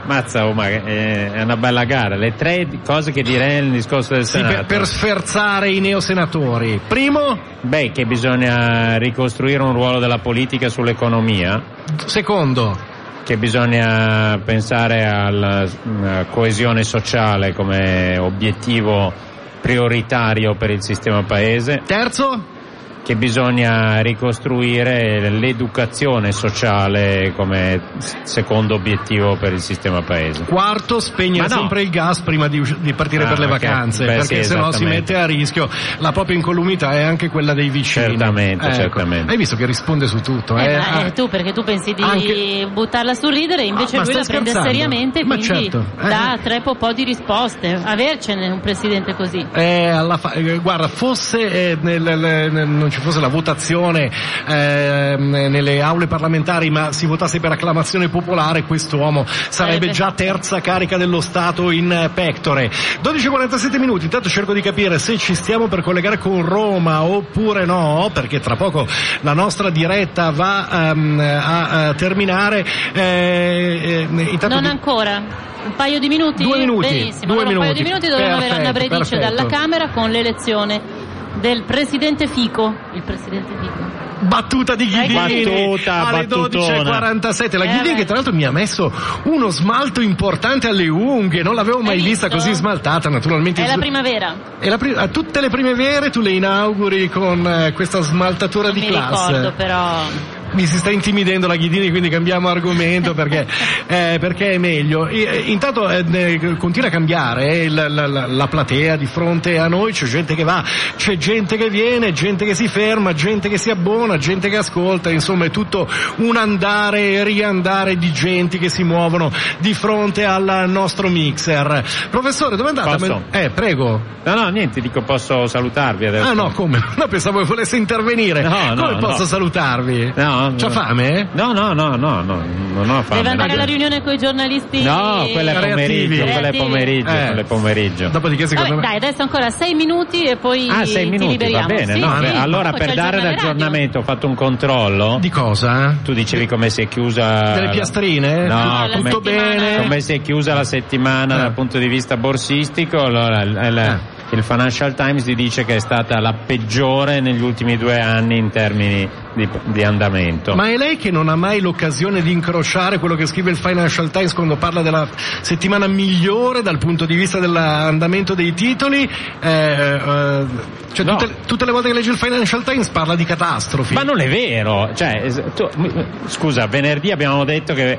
[SPEAKER 3] Mazza, ma è una bella gara. Le tre cose che direi nel discorso del
[SPEAKER 1] sì,
[SPEAKER 3] Senato.
[SPEAKER 1] per, per sferzare i neosenatori. Primo,
[SPEAKER 3] Beh, che bisogna ricostruire un ruolo della politica sull'economia,
[SPEAKER 1] secondo,
[SPEAKER 3] che bisogna pensare alla coesione sociale come obiettivo prioritario per il sistema paese,
[SPEAKER 1] terzo,
[SPEAKER 3] che bisogna ricostruire l'educazione sociale come secondo obiettivo per il sistema paese.
[SPEAKER 1] quarto, spegnere
[SPEAKER 3] Ma no.
[SPEAKER 1] sempre il gas prima di, di partire
[SPEAKER 3] Ah,
[SPEAKER 1] per le
[SPEAKER 3] ok.
[SPEAKER 1] vacanze,
[SPEAKER 3] Beh,
[SPEAKER 1] perché
[SPEAKER 3] sì,
[SPEAKER 1] sennò si mette a rischio la propria incolumità e anche quella dei vicini.
[SPEAKER 3] Certamente,
[SPEAKER 1] Ecco.
[SPEAKER 3] certamente.
[SPEAKER 1] Hai visto che risponde su tutto,
[SPEAKER 2] Eh,
[SPEAKER 1] eh?
[SPEAKER 2] ma,
[SPEAKER 1] Ah.
[SPEAKER 2] eh, tu perché tu pensi di
[SPEAKER 1] Anche-
[SPEAKER 2] buttarla sul ridere invece
[SPEAKER 1] Ah, ma
[SPEAKER 2] lui la
[SPEAKER 1] stai
[SPEAKER 2] prende
[SPEAKER 1] scherzando?
[SPEAKER 2] seriamente
[SPEAKER 1] Ma
[SPEAKER 2] quindi
[SPEAKER 1] certo, eh.
[SPEAKER 2] dà tre po' di risposte avercene un presidente così
[SPEAKER 1] Eh, alla fa- eh, guarda, fosse, eh, nel- nel- nel- non ci ci fosse la votazione ehm, nelle aule parlamentari ma si votasse per acclamazione popolare, quest'uomo sarebbe
[SPEAKER 2] Sarebbe-
[SPEAKER 1] già terza carica dello Stato in eh, pectore. 12.47 minuti, intanto cerco di capire se ci stiamo per collegare con Roma oppure no, perché tra poco la nostra diretta va ehm, a, a terminare. Eh, eh,
[SPEAKER 2] Non
[SPEAKER 1] di-
[SPEAKER 2] ancora. Un paio di minuti?
[SPEAKER 1] Due minuti,
[SPEAKER 2] Benissimo.
[SPEAKER 1] due
[SPEAKER 2] allora un paio
[SPEAKER 1] minuti.
[SPEAKER 2] di minuti dovremmo avere Bredice
[SPEAKER 1] perfetto.
[SPEAKER 2] dalla Camera con l'elezione del presidente Fico. Il presidente Fico.
[SPEAKER 1] Battuta di Ghidini
[SPEAKER 3] Battuta,
[SPEAKER 1] alle
[SPEAKER 3] battutona.
[SPEAKER 1] 12.47. La
[SPEAKER 2] Eh,
[SPEAKER 1] Ghidini che tra l'altro mi ha messo uno smalto importante alle unghie, non l'avevo mai vista così smaltata naturalmente.
[SPEAKER 2] È la primavera.
[SPEAKER 1] E la pri- a tutte le primavere tu le inauguri con eh, questa smaltatura
[SPEAKER 2] Non
[SPEAKER 1] di
[SPEAKER 2] mi
[SPEAKER 1] classe.
[SPEAKER 2] ricordo però.
[SPEAKER 1] Mi si sta intimidendo la Ghidini, quindi cambiamo argomento perché, [laughs] eh, perché è meglio. E, eh, intanto eh, continua a cambiare eh, la, la- la- la platea di fronte a noi, c'è gente che va, c'è gente che viene, gente che si ferma, gente che si abbona, gente che ascolta, insomma è tutto un andare e riandare di genti che si muovono di fronte al nostro mixer. Professore, dove è andata?
[SPEAKER 3] Posso?
[SPEAKER 1] Eh, prego.
[SPEAKER 3] No, no, niente, dico posso salutarvi adesso.
[SPEAKER 1] Ah no, come? [laughs] No, pensavo che volesse intervenire.
[SPEAKER 3] No, no,
[SPEAKER 1] come posso
[SPEAKER 3] no.
[SPEAKER 1] salutarvi?
[SPEAKER 3] No,
[SPEAKER 1] C'ha
[SPEAKER 3] no.
[SPEAKER 1] fame?
[SPEAKER 3] No, no, no, no, no, non ho fame.
[SPEAKER 2] Deve andare
[SPEAKER 3] no.
[SPEAKER 2] alla riunione con i giornalisti.
[SPEAKER 3] No, quella è pomeriggio, quella è pomeriggio,
[SPEAKER 1] Eh.
[SPEAKER 3] quella è pomeriggio.
[SPEAKER 1] Dopodiché secondo
[SPEAKER 2] Vabbè,
[SPEAKER 1] me...
[SPEAKER 2] dai, adesso ancora sei minuti e poi
[SPEAKER 3] Ah, sei
[SPEAKER 2] ti
[SPEAKER 3] minuti, va
[SPEAKER 2] liberiamo.
[SPEAKER 3] bene.
[SPEAKER 2] Sì,
[SPEAKER 3] no,
[SPEAKER 2] sì.
[SPEAKER 3] allora per dare l'aggiornamento ho fatto un controllo.
[SPEAKER 1] Di cosa?
[SPEAKER 3] Tu dicevi come si è chiusa
[SPEAKER 1] Delle piastrine?
[SPEAKER 3] No,
[SPEAKER 2] la
[SPEAKER 3] come,
[SPEAKER 1] Tutto bene?
[SPEAKER 3] come si è chiusa la settimana
[SPEAKER 1] Eh.
[SPEAKER 3] dal punto di vista borsistico. Allora, il-
[SPEAKER 1] Eh.
[SPEAKER 3] Il Financial Times ti dice che è stata la peggiore negli ultimi due anni in termini di, di andamento.
[SPEAKER 1] Ma è lei che non ha mai l'occasione di incrociare quello che scrive il Financial Times quando parla della settimana migliore dal punto di vista dell'andamento dei titoli? Eh, eh, cioè
[SPEAKER 3] No.
[SPEAKER 1] tutte, tutte le volte che legge il Financial Times parla di catastrofi.
[SPEAKER 3] Ma non è vero, cioè, tu- scusa, venerdì abbiamo detto che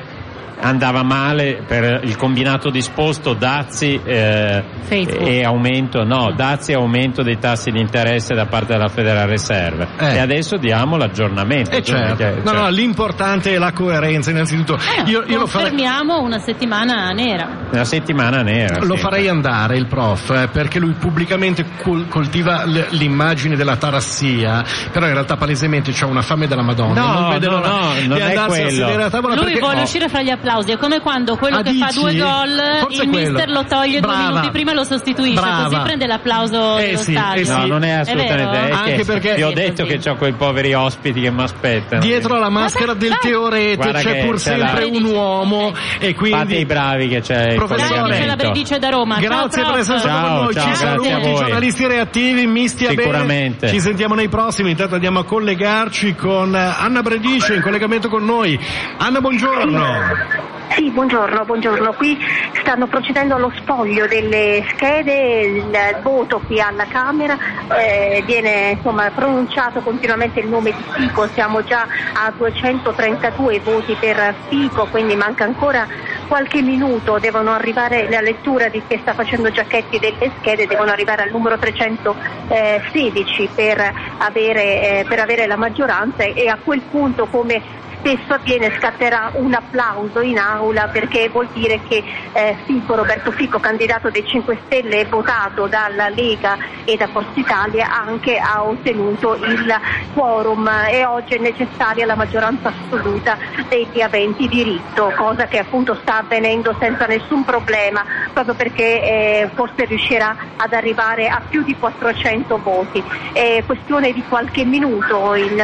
[SPEAKER 3] andava male per il combinato disposto dazi eh, e aumento, no, dazi e aumento dei tassi di interesse da parte della Federal Reserve.
[SPEAKER 1] Eh.
[SPEAKER 3] E adesso diamo l'aggiornamento.
[SPEAKER 1] Eh certo,
[SPEAKER 3] che-
[SPEAKER 1] no,
[SPEAKER 3] cioè-
[SPEAKER 1] no, l'importante è la coerenza innanzitutto.
[SPEAKER 2] Eh,
[SPEAKER 1] io, io lo farei...
[SPEAKER 2] confermiamo una settimana nera.
[SPEAKER 3] Una settimana nera.
[SPEAKER 1] Lo
[SPEAKER 3] sì.
[SPEAKER 1] farei andare il prof, eh, perché lui pubblicamente col- coltiva l- l'immagine della tarassia, però in realtà palesemente c'ha una fame della Madonna.
[SPEAKER 3] No,
[SPEAKER 1] non vede
[SPEAKER 3] no,
[SPEAKER 1] l'ora
[SPEAKER 3] no, non è
[SPEAKER 1] andarsi a
[SPEAKER 3] quello.
[SPEAKER 1] sedere a tavola
[SPEAKER 2] Lui
[SPEAKER 1] perché...
[SPEAKER 2] vuole
[SPEAKER 1] Oh,
[SPEAKER 2] uscire fra gli applausi, è come quando quello
[SPEAKER 1] Ah,
[SPEAKER 2] che fa
[SPEAKER 1] dici?
[SPEAKER 2] due gol,
[SPEAKER 1] Forse
[SPEAKER 2] il mister lo toglie
[SPEAKER 1] Brava.
[SPEAKER 2] due minuti prima e lo sostituisce,
[SPEAKER 1] Brava.
[SPEAKER 2] così prende l'applauso
[SPEAKER 1] Eh
[SPEAKER 2] dello
[SPEAKER 1] sì,
[SPEAKER 2] stadio.
[SPEAKER 1] eh sì.
[SPEAKER 3] No, non è assolutamente
[SPEAKER 2] vero?
[SPEAKER 3] è
[SPEAKER 1] Anche
[SPEAKER 3] che
[SPEAKER 1] perché-
[SPEAKER 3] Vi ho detto
[SPEAKER 2] così.
[SPEAKER 3] che ho quei poveri ospiti che mi aspettano.
[SPEAKER 1] Dietro alla maschera del teoreto c'è pur
[SPEAKER 3] c'è la-
[SPEAKER 1] sempre un uomo e
[SPEAKER 3] Fate i
[SPEAKER 1] quindi
[SPEAKER 3] bravi che c'è
[SPEAKER 1] Professore.
[SPEAKER 2] C'è la. Bredice da Roma.
[SPEAKER 1] grazie
[SPEAKER 2] ciao,
[SPEAKER 1] per essere stato con noi,
[SPEAKER 3] ciao,
[SPEAKER 1] ci
[SPEAKER 3] a
[SPEAKER 1] saluti, giornalisti reattivi, mi stia bene,
[SPEAKER 3] Sicuramente.
[SPEAKER 1] ci sentiamo nei prossimi, intanto andiamo a collegarci con eh, Anna Bredice in collegamento con noi. Anna, buongiorno.
[SPEAKER 6] Sì, buongiorno, buongiorno. Qui stanno procedendo allo spoglio delle schede, il voto qui alla Camera, eh, viene insomma, pronunciato continuamente il nome di Fico, siamo già a 232 voti per Fico, quindi manca ancora qualche minuto, devono arrivare la lettura di che sta facendo Giacchetti delle schede, devono arrivare al numero 316 per avere, eh, per avere la maggioranza e a quel punto come spesso avviene scatterà un applauso in aula perché vuol dire che eh, Fico, Roberto Fico, candidato dei 5 Stelle votato dalla Lega e da Forza Italia, anche ha ottenuto il quorum e oggi è necessaria la maggioranza assoluta degli aventi diritto, cosa che appunto sta avvenendo senza nessun problema, proprio perché eh, forse riuscirà ad arrivare a più di 400 voti. È questione di qualche minuto in,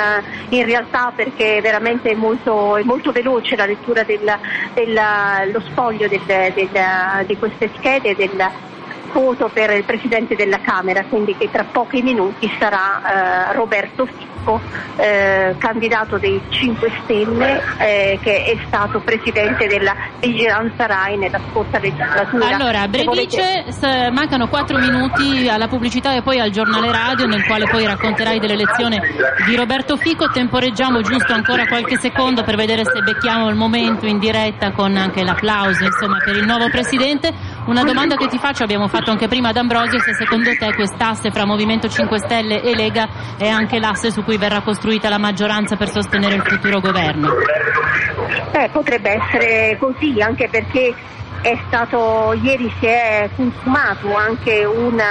[SPEAKER 6] in realtà perché veramente molto, molto veloce la lettura del, del- lo spoglio di queste schede del voto per il Presidente della Camera, quindi che tra pochi minuti sarà eh, Roberto Fico, eh, candidato dei 5 Stelle, eh, che è stato Presidente della Vigilanza RAI nella scorsa legislatura.
[SPEAKER 2] Allora,
[SPEAKER 6] volete-
[SPEAKER 2] s- mancano 4 minuti alla pubblicità e poi al giornale radio nel quale poi racconterai dell'elezione di Roberto Fico. Temporeggiamo giusto ancora qualche secondo per vedere se becchiamo il momento in diretta con anche l'applauso insomma, per il nuovo Presidente. Una domanda che ti faccio, abbiamo fatto anche prima ad Ambrosio, se secondo te quest'asse fra Movimento 5 Stelle e Lega è anche l'asse su cui verrà costruita la maggioranza per sostenere il futuro governo.
[SPEAKER 6] Eh, potrebbe essere così, anche perché è stato, ieri si è consumato anche un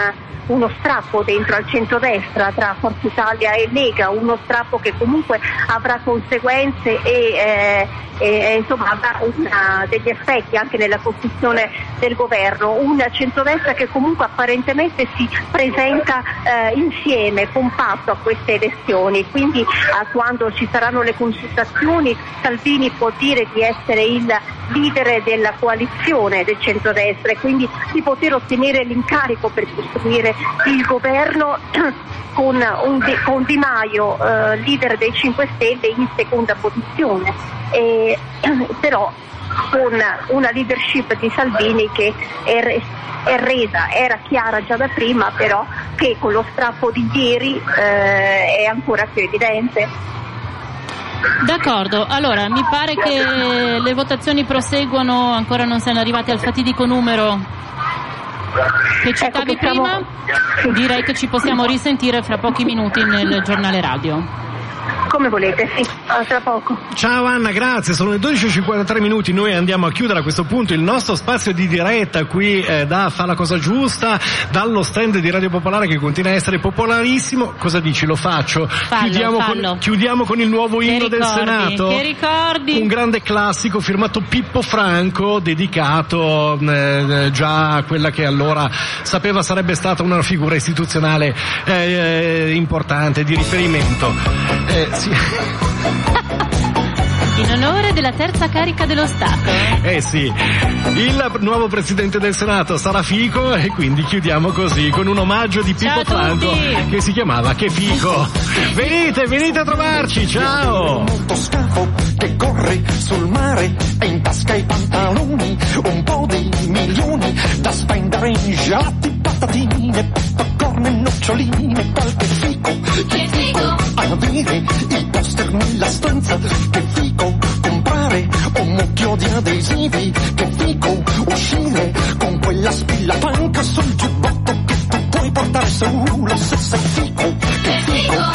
[SPEAKER 6] uno strappo dentro al centrodestra tra Forza Italia e Lega, uno strappo che comunque avrà conseguenze e, eh, e, insomma, avrà una, degli effetti anche nella costruzione del governo, un centrodestra che comunque apparentemente si presenta eh, insieme, compatto a queste elezioni, quindi eh, quando ci saranno le consultazioni Salvini può dire di essere il leader della coalizione del centrodestra e quindi di poter ottenere l'incarico per costruire il governo [clears throat] con, di, con Di Maio, eh, leader dei 5 Stelle, in seconda posizione. E, [clears throat] però con una leadership di Salvini che è, è resa, era chiara già da prima, però che con lo strappo di ieri eh, è ancora più evidente.
[SPEAKER 2] D'accordo, allora mi pare che le votazioni proseguono, ancora non siamo arrivati al fatidico numero che citavi
[SPEAKER 6] Ecco che siamo-
[SPEAKER 2] prima. Direi che ci possiamo risentire fra pochi minuti nel giornale radio.
[SPEAKER 6] Come volete, sì, a tra poco.
[SPEAKER 1] Ciao Anna, grazie. Sono le 12.53 minuti. Noi andiamo a chiudere a questo punto il nostro spazio di diretta qui eh, da Fa la cosa giusta, dallo stand di Radio Popolare che continua a essere popolarissimo. Cosa dici? Lo faccio.
[SPEAKER 2] Fallo,
[SPEAKER 1] chiudiamo,
[SPEAKER 2] fallo.
[SPEAKER 1] Con, chiudiamo con il nuovo
[SPEAKER 2] Che
[SPEAKER 1] inno del
[SPEAKER 2] ricordi?
[SPEAKER 1] Senato.
[SPEAKER 2] Che ricordi?
[SPEAKER 1] Un grande classico firmato Pippo Franco, dedicato eh, già a quella che allora sapeva sarebbe stata una figura istituzionale eh, importante, di riferimento. Eh, sì. [laughs]
[SPEAKER 2] In onore della terza carica dello Stato.
[SPEAKER 1] Eh sì, il nuovo presidente del Senato sarà Fico e quindi chiudiamo così con un omaggio di Pippo. Franco che si chiamava Che Fico. Venite, venite a trovarci, ciao!
[SPEAKER 7] che corre sul mare e in tasca i pantaloni, un po' di milioni da spendere in gelati, patatine, popcorn e noccioline, qualche fico, che fico, avere i poster nella stanza, che fico, comprare un mucchio di adesivi, che fico, uscire con quella spilla panca. Sul giubbotto che tu puoi portare solo se sei fico, che fico,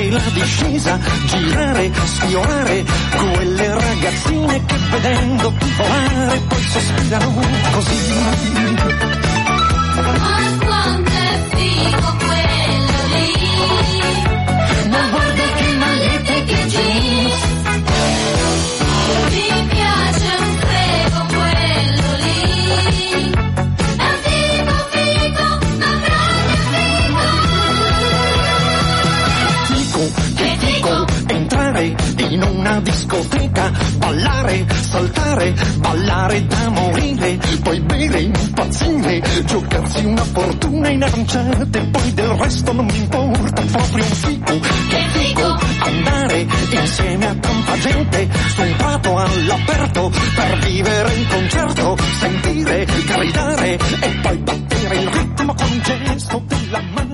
[SPEAKER 7] guidare la discesa, girare, sfiorare quelle ragazzine che vedendo volare poi sospirano così. discoteca, ballare, saltare, ballare da morire, poi bere, impazzire, giocarsi una fortuna in aranciate, poi del resto non mi importa proprio un fico. Che fico! Andare insieme a tanta gente su un prato all'aperto per vivere in concerto, sentire, gridare e poi battere il ritmo con gesto della mano.